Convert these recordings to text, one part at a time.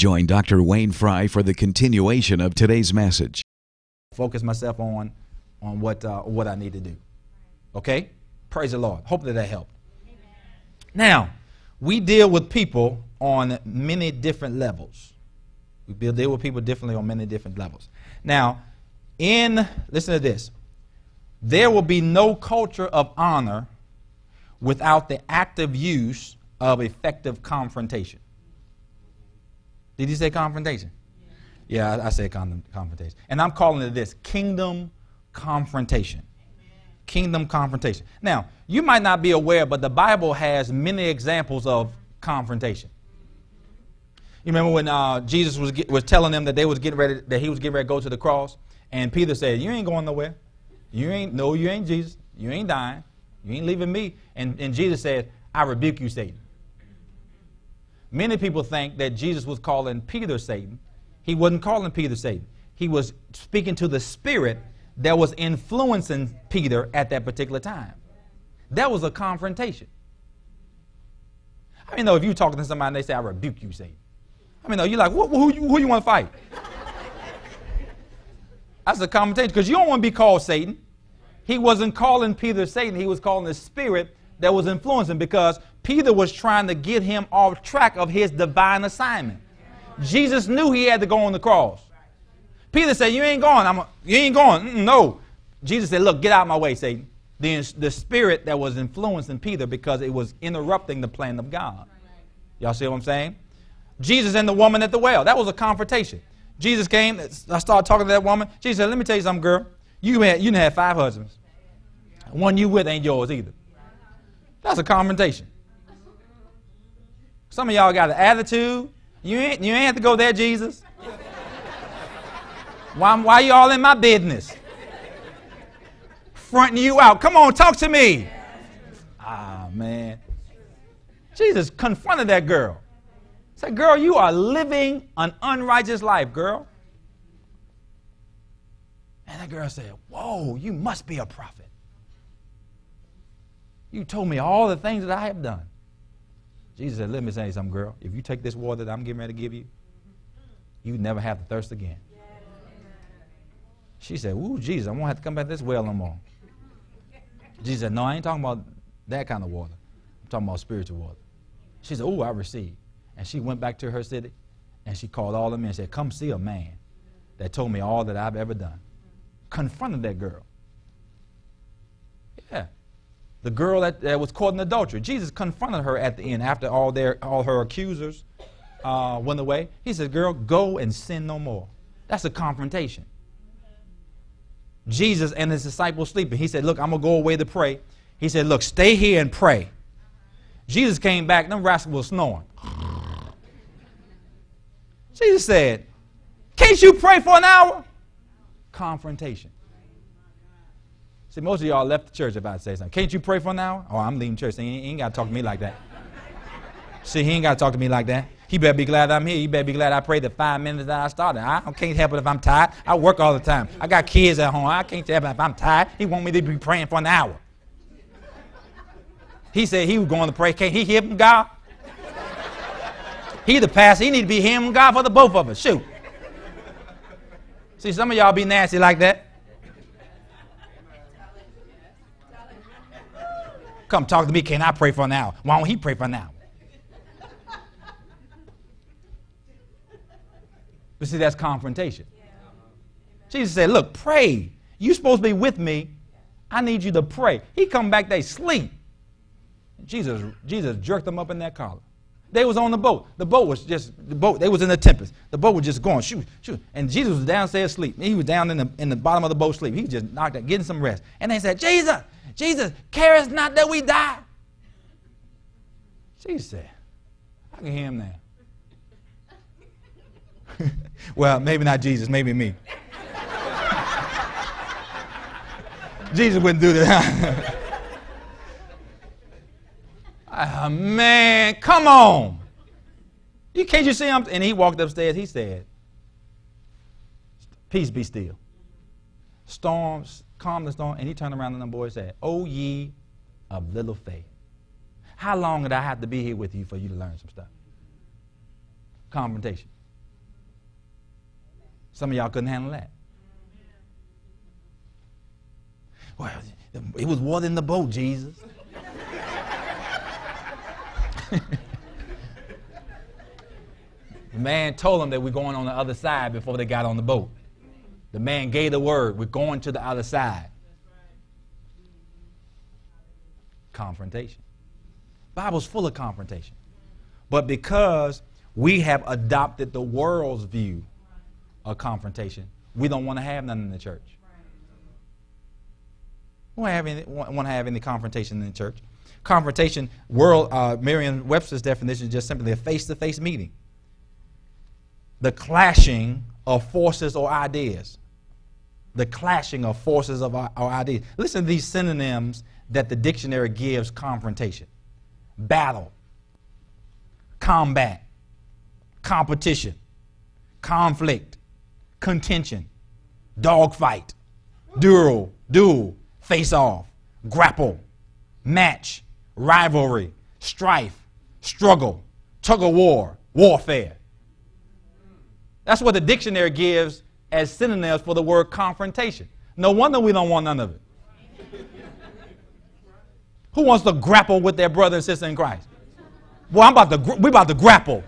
Join Dr. Wayne Fry for the continuation of today's message. focus myself on on what uh, what I need to do. Okay, praise the Lord. Hope that that helped. Now, we deal with people on many different levels. We deal with people differently on many different levels. Now, in listen to this, there will be no culture of honor without the active use of effective confrontation. Did you say confrontation? Yeah, I, I said con- confrontation. And I'm calling it this kingdom confrontation. Kingdom confrontation. Now, you might not be aware, but the Bible has many examples of confrontation. You remember when uh, Jesus was, get, was telling them that they was getting ready, that he was getting ready to go to the cross, and Peter said, "You ain't going nowhere. You ain't no, you ain't Jesus. You ain't dying. You ain't leaving me." And, and Jesus said, "I rebuke you, Satan." Many people think that Jesus was calling Peter Satan. He wasn't calling Peter Satan. He was speaking to the spirit that was influencing Peter at that particular time. That was a confrontation. I mean, though, if you're talking to somebody and they say, I rebuke you, Satan. I mean, though, you're like, who, who, who you want to fight? That's a confrontation because you don't want to be called Satan. He wasn't calling Peter Satan, he was calling the spirit that was influencing because Peter was trying to get him off track of his divine assignment. Jesus knew he had to go on the cross. Peter said, You ain't going. I'm a, you ain't going. Mm-mm, no. Jesus said, Look, get out of my way, Satan. The, the spirit that was influencing Peter because it was interrupting the plan of God. Y'all see what I'm saying? Jesus and the woman at the well. That was a confrontation. Jesus came. Uh, I started talking to that woman. Jesus said, Let me tell you something, girl. You, had, you didn't have five husbands. One you with ain't yours either. That's a confrontation. Some of y'all got an attitude. You ain't, you ain't have to go there, Jesus. Why, why you all in my business? Fronting you out. Come on, talk to me. Ah, man. Jesus confronted that girl. Said, girl, you are living an unrighteous life, girl. And that girl said, Whoa, you must be a prophet. You told me all the things that I have done. Jesus said, Let me say something, girl. If you take this water that I'm getting ready to give you, you never have to thirst again. She said, Ooh, Jesus, I won't have to come back this well no more. Jesus said, No, I ain't talking about that kind of water. I'm talking about spiritual water. She said, Ooh, I received. And she went back to her city and she called all the men and said, Come see a man that told me all that I've ever done. Confronted that girl. The girl that, that, was caught in adultery. Jesus confronted her at the end after all, their, all her accusers uh, went away. He said, Girl, go and sin no more. That's a confrontation. Jesus and his disciples sleeping. He said, Look, I'm going to go away to pray. He said, Look, stay here and pray. Jesus came back, them rascals were snoring. Jesus said, Can't you pray for an hour? Confrontation. See, most of y'all left the church if I say something. Can't you pray for an hour? Oh, I'm leaving church. he ain't, ain't got to talk to me like that. See, he ain't got to talk to me like that. He better be glad I'm here. He better be glad I prayed the five minutes that I started. I can't help it if I'm tired. I work all the time. I got kids at home. I can't help it if I'm tired. He want me to be praying for an hour. He said he was going to pray. Can't he hear from God? He the pastor. He need to be hearing God for the both of us. Shoot. See, some of y'all be nasty like that. Come talk to me. Can I pray for hour? Why don't he pray for hour? But see, that's confrontation. Jesus said, Look, pray. You're supposed to be with me. I need you to pray. He come back, they sleep. Jesus, Jesus jerked them up in that collar. They was on the boat. The boat was just the boat. They was in a tempest. The boat was just going shoot, shoot. And Jesus was downstairs asleep. He was down in the in the bottom of the boat sleep. He just knocked out, getting some rest. And they said, Jesus, Jesus, care not that we die. Jesus said, I can hear him now. well, maybe not Jesus, maybe me. Jesus wouldn't do that. oh, man, come on. You can't you see him? And he walked upstairs. He said, "Peace be still." Storms, calm the storm. And he turned around and the boy said, "O ye of little faith, how long did I have to be here with you for you to learn some stuff?" Confrontation. Some of y'all couldn't handle that. Well, it was water in the boat, Jesus. The man told them that we're going on the other side before they got on the boat. The man gave the word, we're going to the other side. Confrontation. Bible's full of confrontation. But because we have adopted the world's view of confrontation, we don't want to have none in the church. We don't have want to have any confrontation in the church. Confrontation, world, uh, Merriam-Webster's definition is just simply a face-to-face meeting. The clashing of forces or ideas. The clashing of forces of our, our ideas. Listen to these synonyms that the dictionary gives confrontation. Battle, combat, competition, conflict, contention, dogfight, duel, duel, face off, grapple, match, rivalry, strife, struggle, tug of war, warfare. That's what the dictionary gives as synonyms for the word confrontation. No wonder we don't want none of it. Who wants to grapple with their brother and sister in Christ? Well, I'm about to, we about to grapple.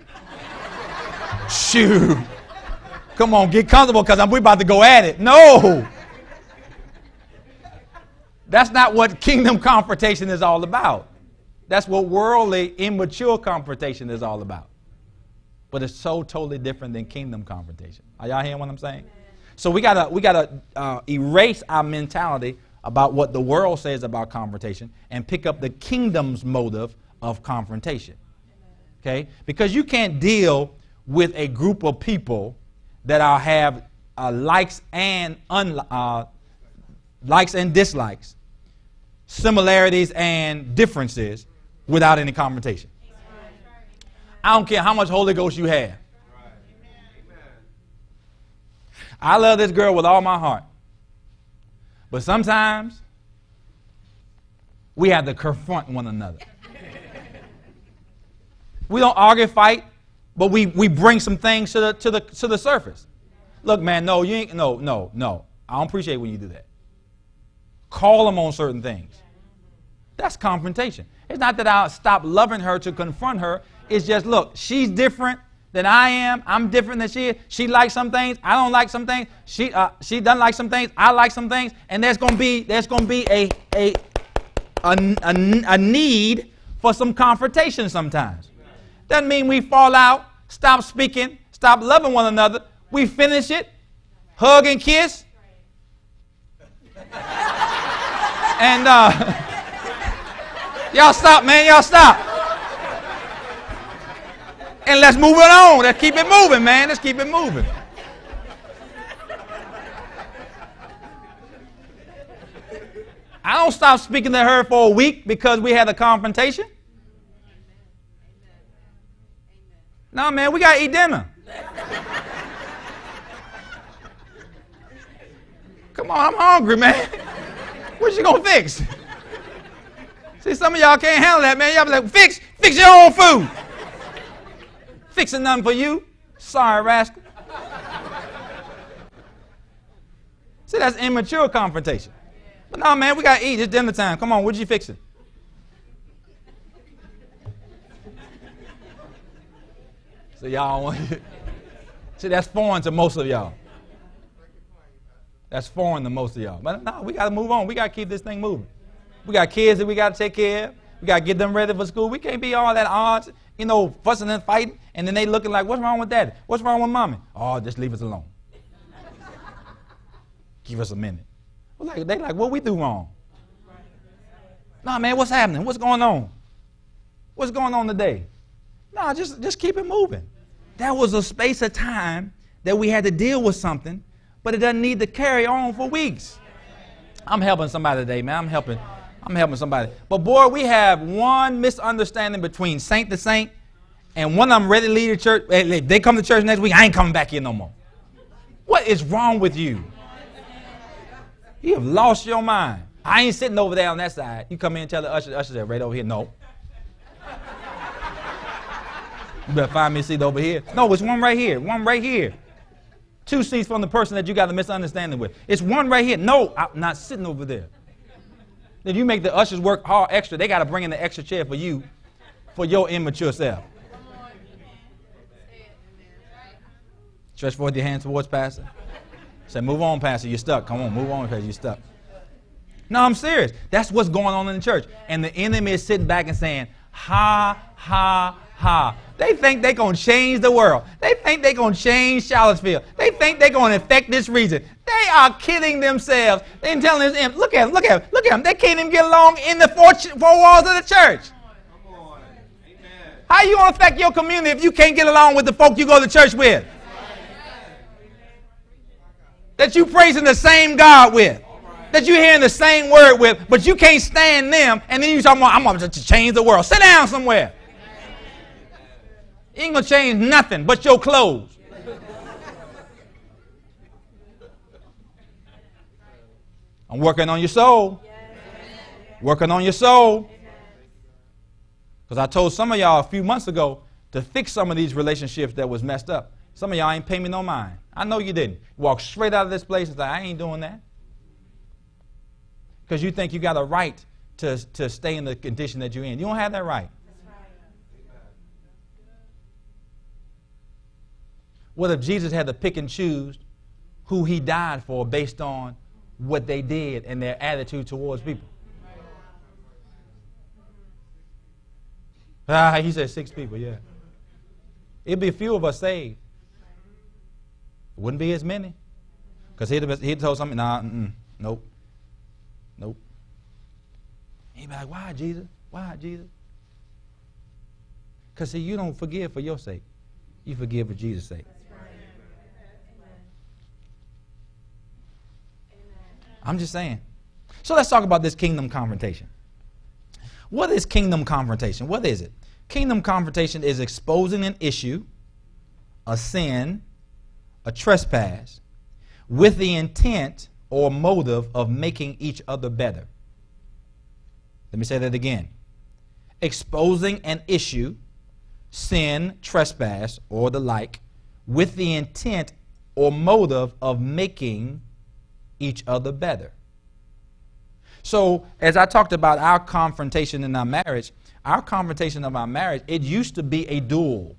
Shoot. Come on, get comfortable because we about to go at it. No. That's not what kingdom confrontation is all about. That's what worldly, immature confrontation is all about. But it's so totally different than kingdom confrontation. Are y'all hearing what I'm saying? So we gotta we gotta uh, erase our mentality about what the world says about confrontation and pick up the kingdom's motive of confrontation. Okay? Because you can't deal with a group of people that are have uh, likes and un, uh, likes and dislikes, similarities and differences without any confrontation. I don't care how much Holy Ghost you have. I love this girl with all my heart. But sometimes we have to confront one another. we don't argue, fight, but we, we bring some things to the, to, the, to the surface. Look, man, no, you ain't, no, no, no. I don't appreciate when you do that. Call them on certain things. That's confrontation. It's not that I'll stop loving her to confront her. It's just, look, she's different than I am. I'm different than she is. She likes some things. I don't like some things. She, uh, she doesn't like some things. I like some things. And there's going to be, there's going to be a, a, a, a, a need for some confrontation sometimes. Doesn't mean we fall out, stop speaking, stop loving one another. We finish it, hug and kiss. and uh, y'all stop, man. Y'all stop. And let's move it on. Let's keep it moving, man. Let's keep it moving. I don't stop speaking to her for a week because we had a confrontation. No, man, we got to eat dinner. Come on, I'm hungry, man. What you gonna fix? See, some of y'all can't handle that, man. Y'all be like, fix, fix your own food. Fixing nothing for you. Sorry, rascal. See, that's immature confrontation. But no, man, we gotta eat. It's dinner time. Come on, what you fixing? So y'all want See, that's foreign to most of y'all. That's foreign to most of y'all. But no, we got to move on. We got to keep this thing moving. We got kids that we got to take care of. We got to get them ready for school. We can't be all that odds, you know, fussing and fighting, and then they looking like, what's wrong with daddy? What's wrong with mommy? Oh, just leave us alone. Give us a minute. Like, they like, what we do wrong? Nah, man, what's happening? What's going on? What's going on today? Nah, just, just keep it moving. That was a space of time that we had to deal with something, but it doesn't need to carry on for weeks. I'm helping somebody today, man. I'm helping. I'm helping somebody. But boy, we have one misunderstanding between saint to saint, and one of them ready to lead the church. If They come to church next week. I ain't coming back here no more. What is wrong with you? You have lost your mind. I ain't sitting over there on that side. You come in and tell the usher, usher right over here. No. You better find me a seat over here. No, it's one right here. One right here. Two seats from the person that you got a misunderstanding with. It's one right here. No, I'm not sitting over there. If you make the ushers work hard extra, they got to bring in the extra chair for you, for your immature self. Stretch forth your hands towards Pastor. Say, move on, Pastor. You're stuck. Come on, move on, Pastor. You're stuck. No, I'm serious. That's what's going on in the church. And the enemy is sitting back and saying, ha, ha, ha. They think they're going to change the world. They think they're going to change Charlottesville. They think they're going to affect this region. They are kidding themselves. They're telling them, look at them, look at them, look at them. They can't even get along in the four, four walls of the church. How you going to affect your community if you can't get along with the folk you go to church with? That you praising the same God with that you're hearing the same word with, but you can't stand them, and then you talking about, I'm going to change the world. Sit down somewhere. You ain't to change nothing but your clothes. I'm working on your soul. Working on your soul. Because I told some of y'all a few months ago to fix some of these relationships that was messed up. Some of y'all ain't pay me no mind. I know you didn't. Walk straight out of this place and say, I ain't doing that. Because you think you got a right to, to stay in the condition that you're in. You don't have that right. What if Jesus had to pick and choose who he died for based on what they did and their attitude towards people? Ah, he said six people, yeah. It'd be a few of us saved. It wouldn't be as many. Because he'd, he'd told something, nah, nope, nope. He'd be like, why, Jesus? Why, Jesus? Because, see, you don't forgive for your sake. You forgive for Jesus' sake. I'm just saying. So let's talk about this kingdom confrontation. What is kingdom confrontation? What is it? Kingdom confrontation is exposing an issue, a sin, a trespass, with the intent or motive of making each other better. Let me say that again. Exposing an issue, sin, trespass, or the like, with the intent or motive of making each other better. So, as I talked about our confrontation in our marriage, our confrontation of our marriage, it used to be a duel.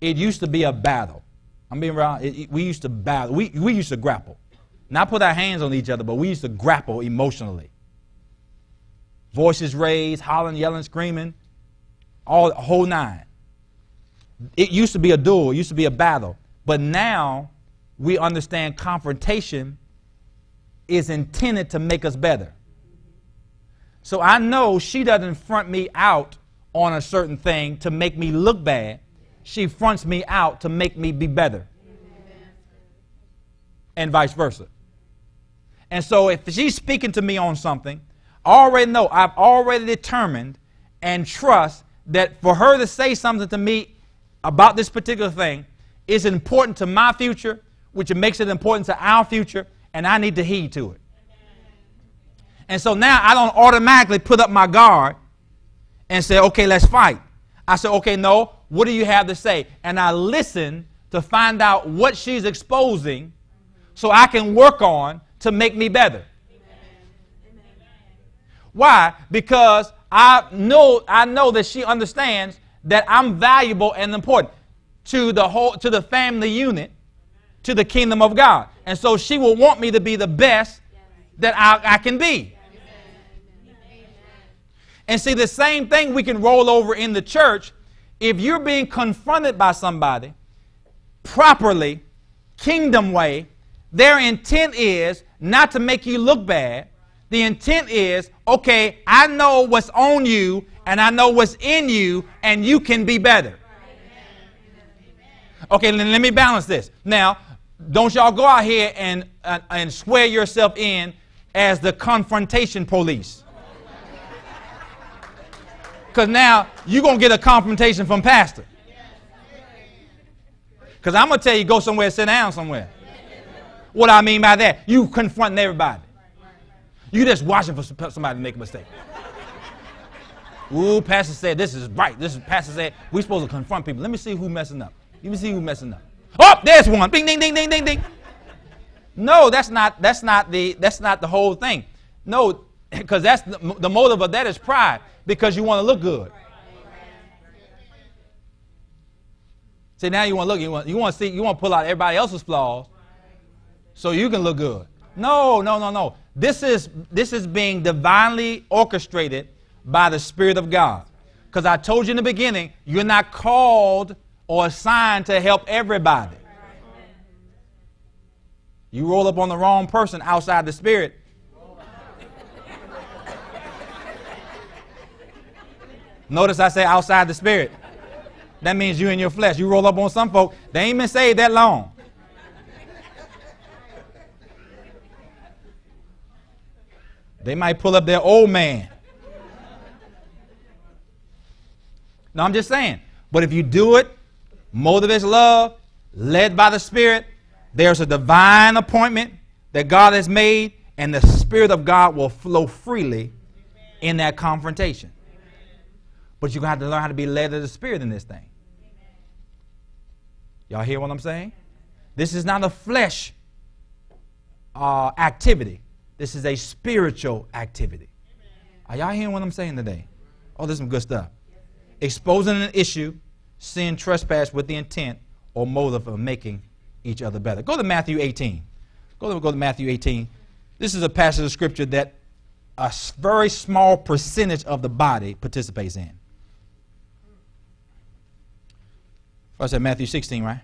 It used to be a battle. I'm being it, we used to battle. We, we used to grapple. Not put our hands on each other, but we used to grapple emotionally. Voices raised, hollering, yelling, screaming, all whole nine. It used to be a duel. It used to be a battle. But now we understand confrontation is intended to make us better. So I know she doesn't front me out on a certain thing to make me look bad. She fronts me out to make me be better. And vice versa. And so if she's speaking to me on something, I already know, I've already determined and trust that for her to say something to me about this particular thing is important to my future which makes it important to our future, and I need to heed to it. And so now I don't automatically put up my guard and say, okay, let's fight. I say, okay, no, what do you have to say? And I listen to find out what she's exposing so I can work on to make me better. Why? Because I know I know that she understands that I'm valuable and important to the whole to the family unit to the kingdom of God. And so she will want me to be the best that I, I can be. And see, the same thing we can roll over in the church. If you're being confronted by somebody properly, kingdom way, their intent is not to make you look bad. The intent is, okay, I know what's on you and I know what's in you, and you can be better. Okay, let me balance this. Now, don't y'all go out here and, uh, and swear yourself in as the confrontation police. Because now you're going to get a confrontation from pastor. Because I'm going to tell you, go somewhere, sit down somewhere. What I mean by that, you confronting everybody. You just watching for somebody to make a mistake. Ooh, pastor said this is right. This is pastor said we're supposed to confront people. Let me see who messing up. Let me see who messing up. Oh, there's one. Ding, ding, ding, ding, ding, ding. No, that's not. That's not the. That's not the whole thing. No, because that's the, the motive of that is pride because you want to look good. See, now you want to look. You want. You want to see. You want to pull out everybody else's flaws, so you can look good. No, no, no, no. This is this is being divinely orchestrated by the Spirit of God. Because I told you in the beginning, you're not called or assigned to help everybody. You roll up on the wrong person outside the Spirit. Notice I say outside the Spirit. That means you in your flesh. You roll up on some folk, they ain't been saved that long. They might pull up their old man. No, I'm just saying. But if you do it, motive is love, led by the Spirit, there's a divine appointment that God has made, and the Spirit of God will flow freely in that confrontation. But you're going to have to learn how to be led of the Spirit in this thing. Y'all hear what I'm saying? This is not a flesh uh, activity. This is a spiritual activity. Are y'all hearing what I'm saying today? Oh, this is some good stuff exposing an issue, sin, trespass with the intent or motive of making each other better. Go to Matthew 18. Go to, go to Matthew 18. This is a passage of scripture that a very small percentage of the body participates in. I said Matthew 16, right?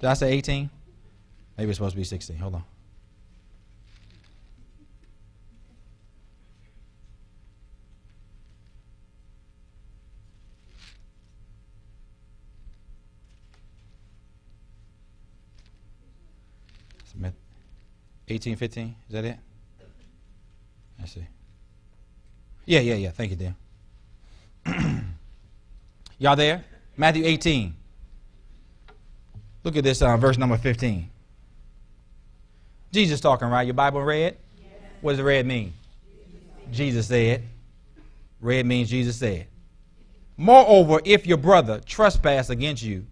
Did I say 18? Maybe it's supposed to be 16. Hold on. Eighteen, fifteen. Is that it? I see. Yeah, yeah, yeah. Thank you, Dan. Y'all there? Matthew 18. Look at this uh, verse number 15. Jesus talking, right? Your Bible red? Yes. What does the red mean? Jesus said. Red means Jesus said. Moreover, if your brother trespass against you,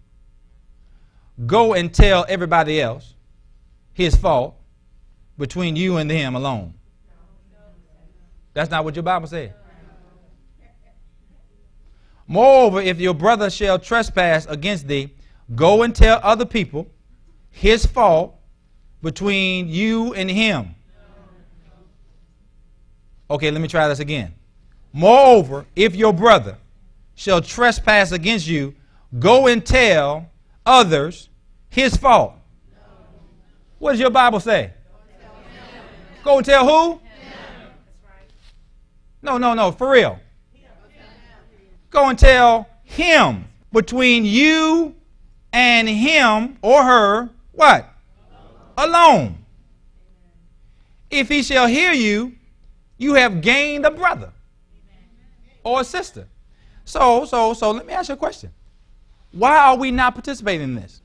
go and tell everybody else his fault between you and him alone. That's not what your Bible said. Moreover, if your brother shall trespass against thee, go and tell other people his fault between you and him. Okay, let me try this again. Moreover, if your brother shall trespass against you, go and tell others his fault. What does your Bible say? Go and tell who? No, no, no, for real. Go and tell him between you and him or her what? Alone. If he shall hear you, you have gained a brother or a sister. So, so, so let me ask you a question. Why are we not participating in this?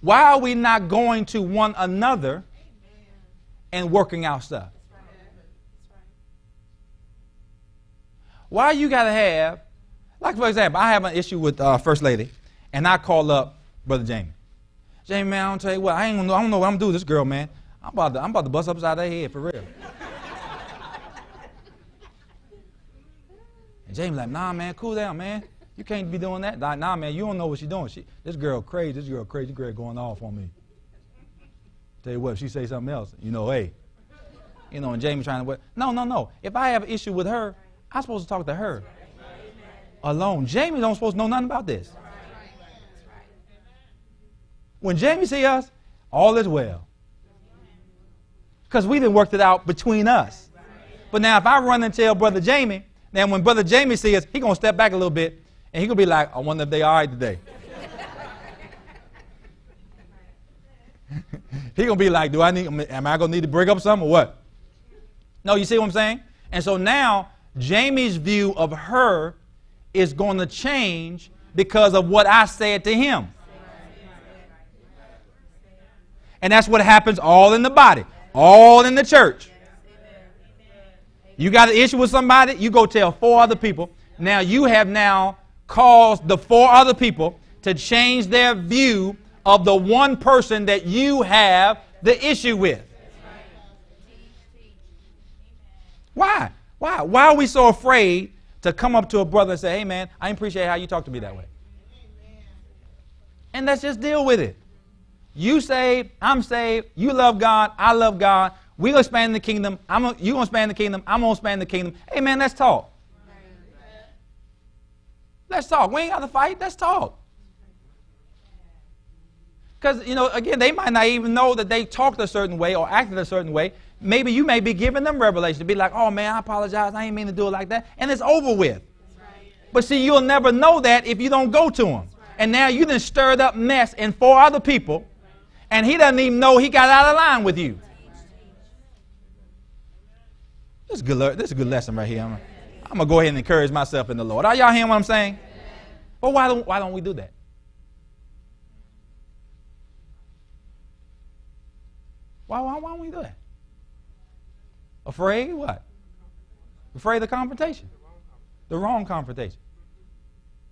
Why are we not going to one another and working out stuff? Why you got to have, like for example, I have an issue with uh, First Lady, and I call up Brother Jamie. Jamie, man, I don't tell you what, I ain't I don't know what I'm gonna do with this girl, man. I'm about to, I'm about to bust upside her head for real. and Jamie like, nah, man, cool down, man. You can't be doing that. Like, nah, man, you don't know what she's doing. She, this girl crazy. This girl crazy. This girl going off on me. Tell you what, if she say something else, you know, hey. You know, and Jamie trying to, What? no, no, no. If I have an issue with her, I'm supposed to talk to her alone. Jamie don't supposed to know nothing about this. When Jamie see us, all is well. Because we didn't work it out between us. But now if I run and tell Brother Jamie, then when Brother Jamie sees us, he going to step back a little bit and he going to be like, I wonder if they right today. he going to be like, do I need, am I going to need to break up something or what? No, you see what I'm saying? And so now Jamie's view of her is going to change because of what I said to him. And that's what happens all in the body, all in the church. You got an issue with somebody, you go tell four other people. Now you have now caused the four other people to change their view of the one person that you have the issue with. Why? Why? Why are we so afraid to come up to a brother and say, hey man, I appreciate how you talk to me that way? And let's just deal with it. You saved, I'm saved, you love God, I love God. we're gonna expand the kingdom. I'm a, you gonna expand the kingdom. I'm gonna expand the kingdom. Hey man, let's talk. Let's talk. We ain't got to fight. Let's talk. Because, you know, again, they might not even know that they talked a certain way or acted a certain way. Maybe you may be giving them revelation to be like, oh man, I apologize. I ain't mean to do it like that. And it's over with. But see, you'll never know that if you don't go to them. And now you done stirred up mess in four other people, and he doesn't even know he got out of line with you. This is good, this is a good lesson right here. I'm, going to go ahead and encourage myself in the Lord. Are y'all hearing what I'm saying? But why don't, why don't we do that? Why, why, why don't we do that? Afraid what? Afraid of the confrontation. The wrong confrontation.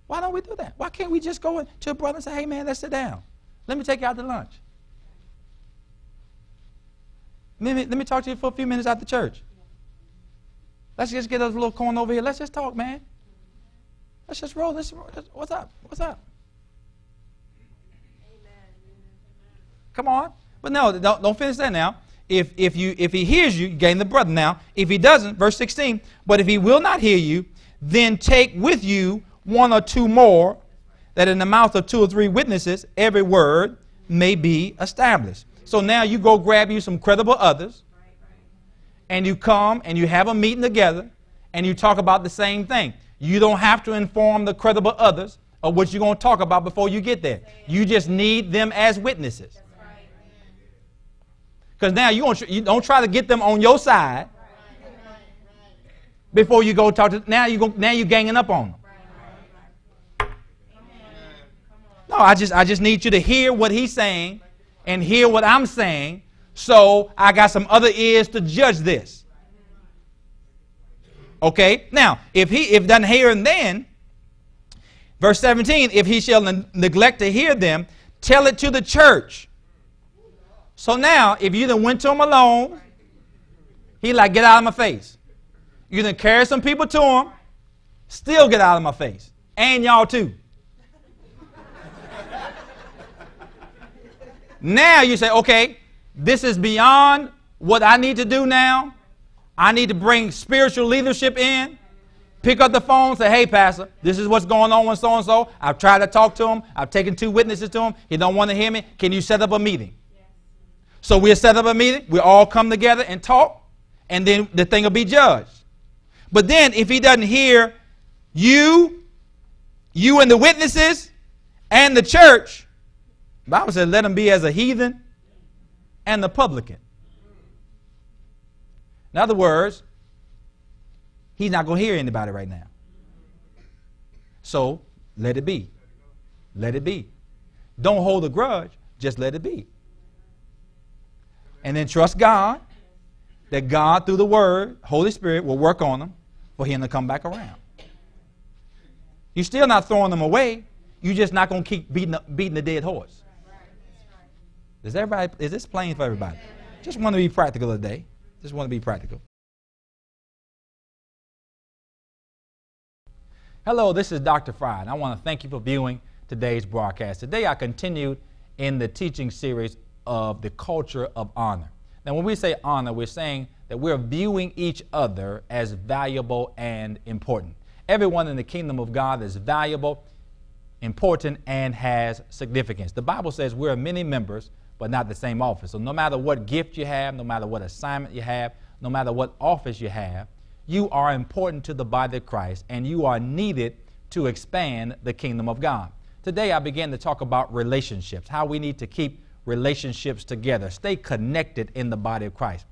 Why don't we do that? Why can't we just go to a brother and say, hey man, let's sit down. Let me take you out to lunch. Let me, let me talk to you for a few minutes after church. Let's just get a little corn over here. Let's just talk, man. Let's just roll. Let's, what's up? What's up? Come on. But no, don't, don't finish that now. If, if, you, if he hears you, you gain the brother now. If he doesn't, verse 16, but if he will not hear you, then take with you one or two more, that in the mouth of two or three witnesses every word may be established. So now you go grab you some credible others, and you come and you have a meeting together, and you talk about the same thing. You don't have to inform the credible others of what you're going to talk about before you get there. You just need them as witnesses. Because now you don't, you don't try to get them on your side before you go talk to. Now you go. Now you ganging up on them. No, I just I just need you to hear what he's saying and hear what I'm saying. So I got some other ears to judge this. Okay. Now, if he if done here and then, verse 17, if he shall ne- neglect to hear them, tell it to the church. So now, if you then went to him alone, he like, get out of my face. You then carry some people to him, still get out of my face. And y'all too. now you say, okay, this is beyond what I need to do now. I need to bring spiritual leadership in. Pick up the phone, say, hey, Pastor, this is what's going on with so and so. I've tried to talk to him. I've taken two witnesses to him. He don't want to hear me. Can you set up a meeting? So we'll set up a meeting, we all come together and talk, and then the thing will be judged. But then if he doesn't hear you, you and the witnesses, and the church, Bible says, let him be as a heathen and the publican. In other words, he's not going to hear anybody right now. So let it be. Let it be. Don't hold a grudge, just let it be and then trust God that God, through the Word, Holy Spirit, will work on them for Him to come back around. You're still not throwing them away. You're just not going to keep beating, beating the dead horse. Is everybody? Is this plain for everybody? Just want to be practical today. Just want to be practical. Hello, this is Dr. Fry, and I want to thank you for viewing today's broadcast. Today I continued in the teaching series of the culture of honor. Now, when we say honor, we're saying that we're viewing each other as valuable and important. Everyone in the kingdom of God is valuable, important, and has significance. The Bible says we're many members, but not the same office. So, no matter what gift you have, no matter what assignment you have, no matter what office you have, you are important to the body of Christ and you are needed to expand the kingdom of God. Today, I began to talk about relationships, how we need to keep relationships together, stay connected in the body of Christ.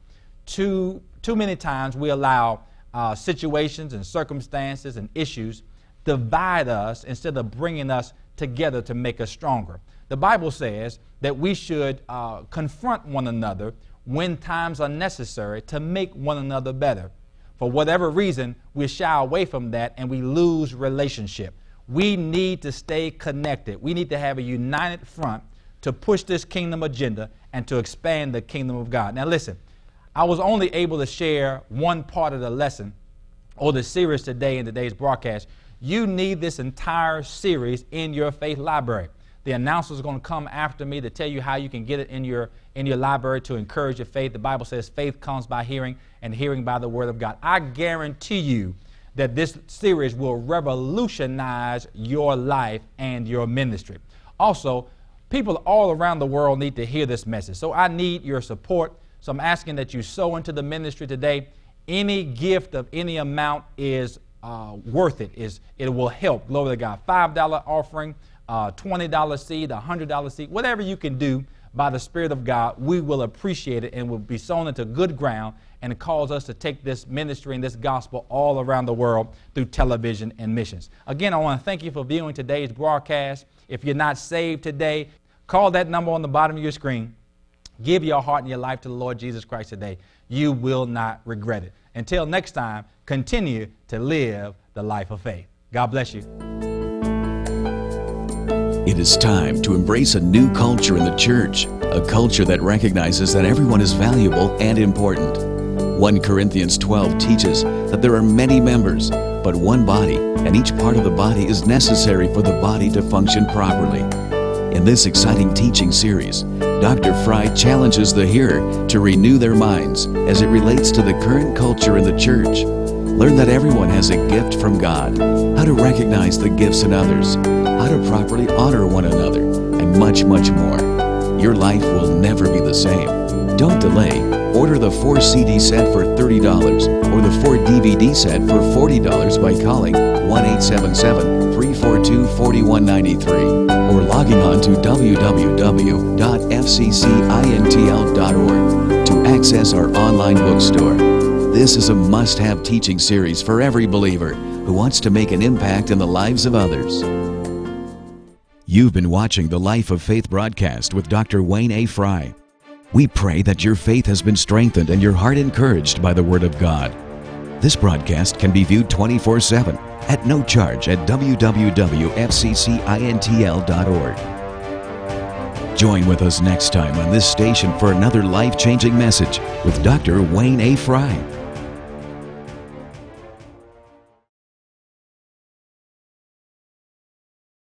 Too, too many times we allow uh, situations and circumstances and issues divide us instead of bringing us together to make us stronger. The Bible says that we should uh, confront one another when times are necessary to make one another better. For whatever reason, we shy away from that and we lose relationship. We need to stay connected. We need to have a united front to push this kingdom agenda and to expand the kingdom of God. Now, listen, I was only able to share one part of the lesson or the series today in today's broadcast. You need this entire series in your faith library. The announcer is going to come after me to tell you how you can get it in your in your library to encourage your faith. The Bible says faith comes by hearing and hearing by the word of God. I guarantee you that this series will revolutionize your life and your ministry. Also, people all around the world need to hear this message. So I need your support. So I'm asking that you sow into the ministry today. Any gift of any amount is uh, worth it. Is it will help. Glory to God. Five dollar offering uh, $20 seed, a $100 seed, whatever you can do by the Spirit of God, we will appreciate it and will be sown into good ground and cause us to take this ministry and this gospel all around the world through television and missions. Again, I want to thank you for viewing today's broadcast. If you're not saved today, call that number on the bottom of your screen. Give your heart and your life to the Lord Jesus Christ today. You will not regret it. Until next time, continue to live the life of faith. God bless you. It is time to embrace a new culture in the church, a culture that recognizes that everyone is valuable and important. 1 Corinthians 12 teaches that there are many members, but one body, and each part of the body is necessary for the body to function properly. In this exciting teaching series, Dr. Fry challenges the hearer to renew their minds as it relates to the current culture in the church. Learn that everyone has a gift from God, how to recognize the gifts in others, to properly honor one another, and much, much more. Your life will never be the same. Don't delay. Order the 4 CD set for $30 or the 4 DVD set for $40 by calling 1 877 342 4193 or logging on to www.fccintl.org to access our online bookstore. This is a must have teaching series for every believer who wants to make an impact in the lives of others. You've been watching the Life of Faith broadcast with Dr. Wayne A. Fry. We pray that your faith has been strengthened and your heart encouraged by the Word of God. This broadcast can be viewed 24 7 at no charge at www.fccintl.org. Join with us next time on this station for another life changing message with Dr. Wayne A. Fry.